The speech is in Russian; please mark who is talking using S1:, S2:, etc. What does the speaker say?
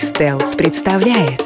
S1: Диджей Стелс представляет.